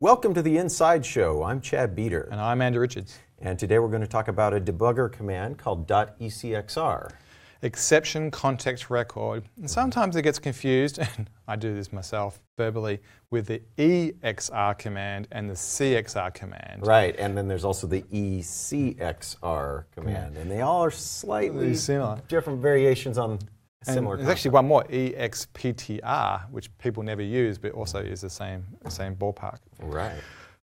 Welcome to the Inside Show. I'm Chad Beeder. And I'm Andrew Richards. And today we're going to talk about a debugger command called .ecxr. Exception context record. And sometimes it gets confused, and I do this myself verbally, with the EXR command and the CXR command. Right, and then there's also the ECXR command. And they all are slightly similar. different variations on similar There's actually one more, EXPTR, which people never use, but also is the same, same ballpark. Right.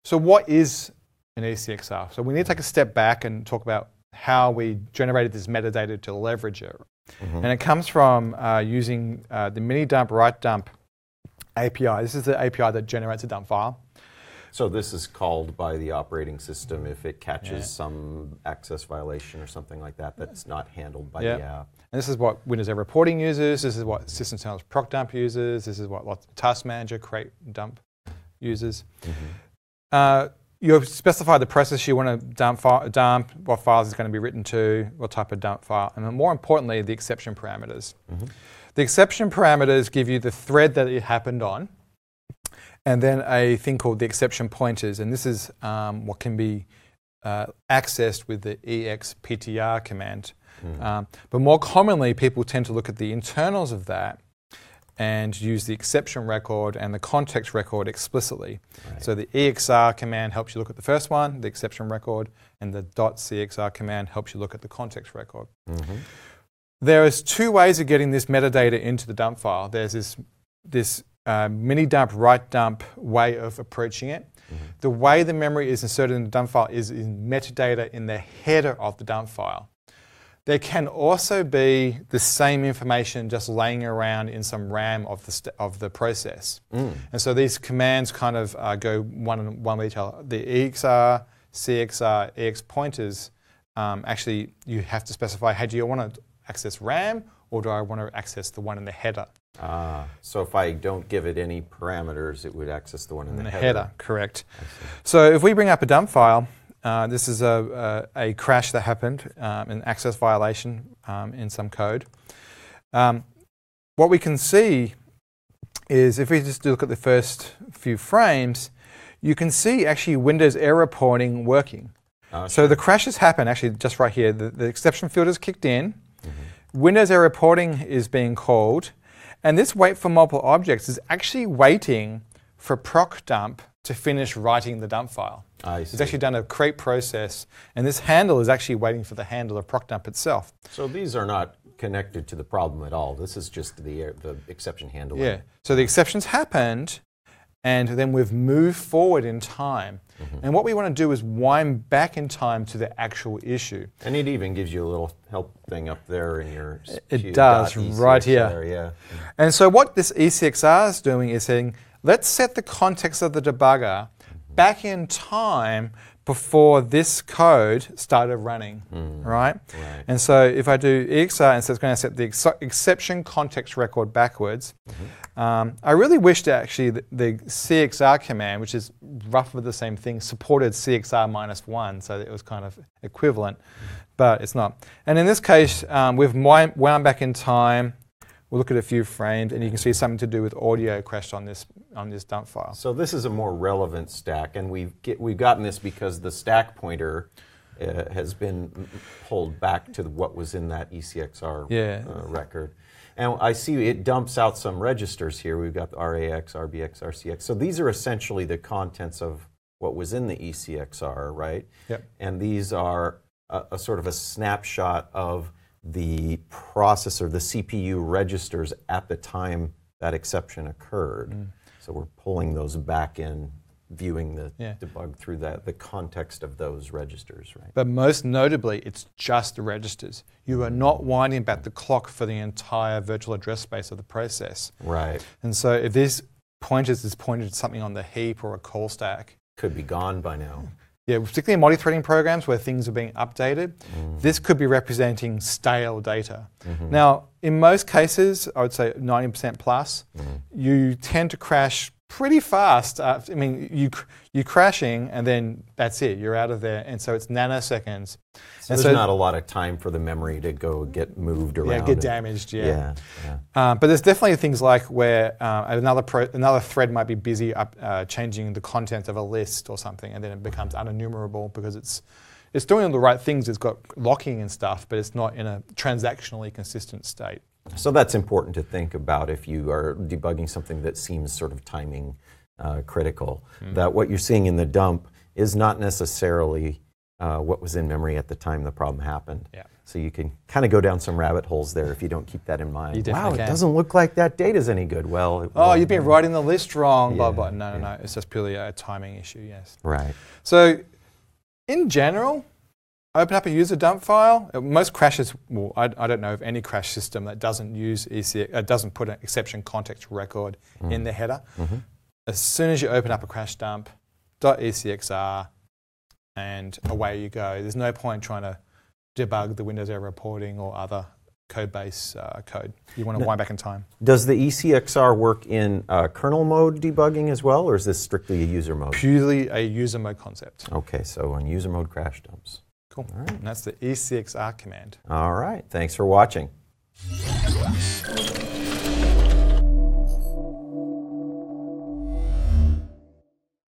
So what is an ECXR? So we need to take a step back and talk about how we generated this metadata to leverage it. Mm-hmm. And it comes from uh, using uh, the MiniDumpWriteDump API. This is the API that generates a dump file. So this is called by the operating system if it catches yeah. some access violation or something like that that's not handled by yeah. the app. And this is what Windows Error Reporting uses. This is what Sysinternals Proc Dump uses. This is what lots Task Manager Create Dump uses. Mm-hmm. Uh, you specify the process you want to dump, dump, what files it's going to be written to, what type of dump file, and then more importantly, the exception parameters. Mm-hmm. The exception parameters give you the thread that it happened on, and then a thing called the exception pointers, and this is um, what can be uh, accessed with the exptr command. Mm. Um, but more commonly, people tend to look at the internals of that and use the exception record and the context record explicitly. Right. So the EXR command helps you look at the first one, the exception record, and the .cxr command helps you look at the context record. Mm-hmm. There is two ways of getting this metadata into the dump file. There's this, this uh, mini dump, write dump way of approaching it. Mm-hmm. The way the memory is inserted in the dump file is in metadata in the header of the dump file. There can also be the same information just laying around in some RAM of the, st- of the process. Mm. And so these commands kind of uh, go one, one with each other. The EXR, CXR, EX pointers, um, actually, you have to specify hey, do you want to access RAM or do I want to access the one in the header? Ah, so if I don't give it any parameters, it would access the one in, in the, the header. header. Correct. So if we bring up a dump file, uh, this is a, a, a, crash that happened, um, an access violation um, in some code. Um, what we can see is if we just look at the first few frames, you can see actually Windows error reporting working. Oh, so the crashes happen actually just right here. The, the exception filters kicked in. Mm-hmm. Windows error reporting is being called. And this wait for multiple objects is actually waiting for proc dump to finish writing the dump file. It's actually done a create process, and this handle is actually waiting for the handle of procdump itself. So these are not connected to the problem at all. This is just the, the exception handle. Yeah. So the exceptions happened, and then we've moved forward in time. Mm-hmm. And what we want to do is wind back in time to the actual issue. And it even gives you a little help thing up there in your. It does, right here. Yeah. And so what this ECXR is doing is saying, let's set the context of the debugger back in time before this code started running, mm. right? right? And so if I do EXR and so it's going to set the ex- exception context record backwards, mm-hmm. um, I really wish that actually the, the, CXR command, which is roughly the same thing, supported CXR minus one, so it was kind of equivalent, mm-hmm. but it's not. And in this case, um, we've wound back in time We'll look at a few frames, and you can see something to do with audio crashed on this on this dump file. So this is a more relevant stack, and we've get, we've gotten this because the stack pointer uh, has been pulled back to what was in that ECXR yeah. uh, record. And I see it dumps out some registers here. We've got the RAX, RBX, RCX. So these are essentially the contents of what was in the ECXR, right? Yep. And these are a, a sort of a snapshot of the processor, the CPU registers at the time that exception occurred. Mm. So we're pulling those back in, viewing the yeah. debug through that the context of those registers, right? But most notably, it's just the registers. You are not winding back the clock for the entire virtual address space of the process. Right. And so if this pointers is pointed to something on the heap or a call stack, could be gone by now yeah, particularly in multi-threading programs where things are being updated, mm. this could be representing stale data. Mm-hmm. Now, in most cases, I would say 90% plus, mm. you tend to crash pretty fast. Uh, I mean, you you crashing and then that's it. You're out of there, and so it's nanoseconds. So and there's so not a lot of time for the memory to go get moved around. yeah, get and- damaged. Yeah. Yeah, yeah. Uh, but there's definitely things like where uh, another pro- another thread might be busy up, uh, changing the content of a list or something, and then it becomes unenumerable because it's it's doing all the right things. It's got locking and stuff, but it's not in a transactionally consistent state. So that's important to think about if you are debugging something that seems sort of timing uh, critical. Mm-hmm. That what you're seeing in the dump is not necessarily uh, what was in memory at the time the problem happened. Yeah. So you can kind of go down some rabbit holes there if you don't keep that in mind. Wow, definitely it doesn't look like that data's any good. Well, it Oh, you've been writing the list wrong. Blah Yeah, blah. No, no, yeah. no. It's just purely a timing issue. Yes. Right. So, in general, open up a user dump file. Most crashes, well, I, I don't know of any crash system that doesn't use ECX, uh, doesn't put an exception context record in the header. Mhm. As soon as you open up a crash dump, .ecxr, and away you go. There's no point trying to debug the Windows error reporting or other code base uh, code. You want to wind back in time. Does the ECXR work in uh, kernel mode debugging as well, or is this strictly a user mode? Purely a user mode concept. Okay, so on user mode crash dumps. Cool. All right. And that's the ECXR command. All right. Thanks for watching.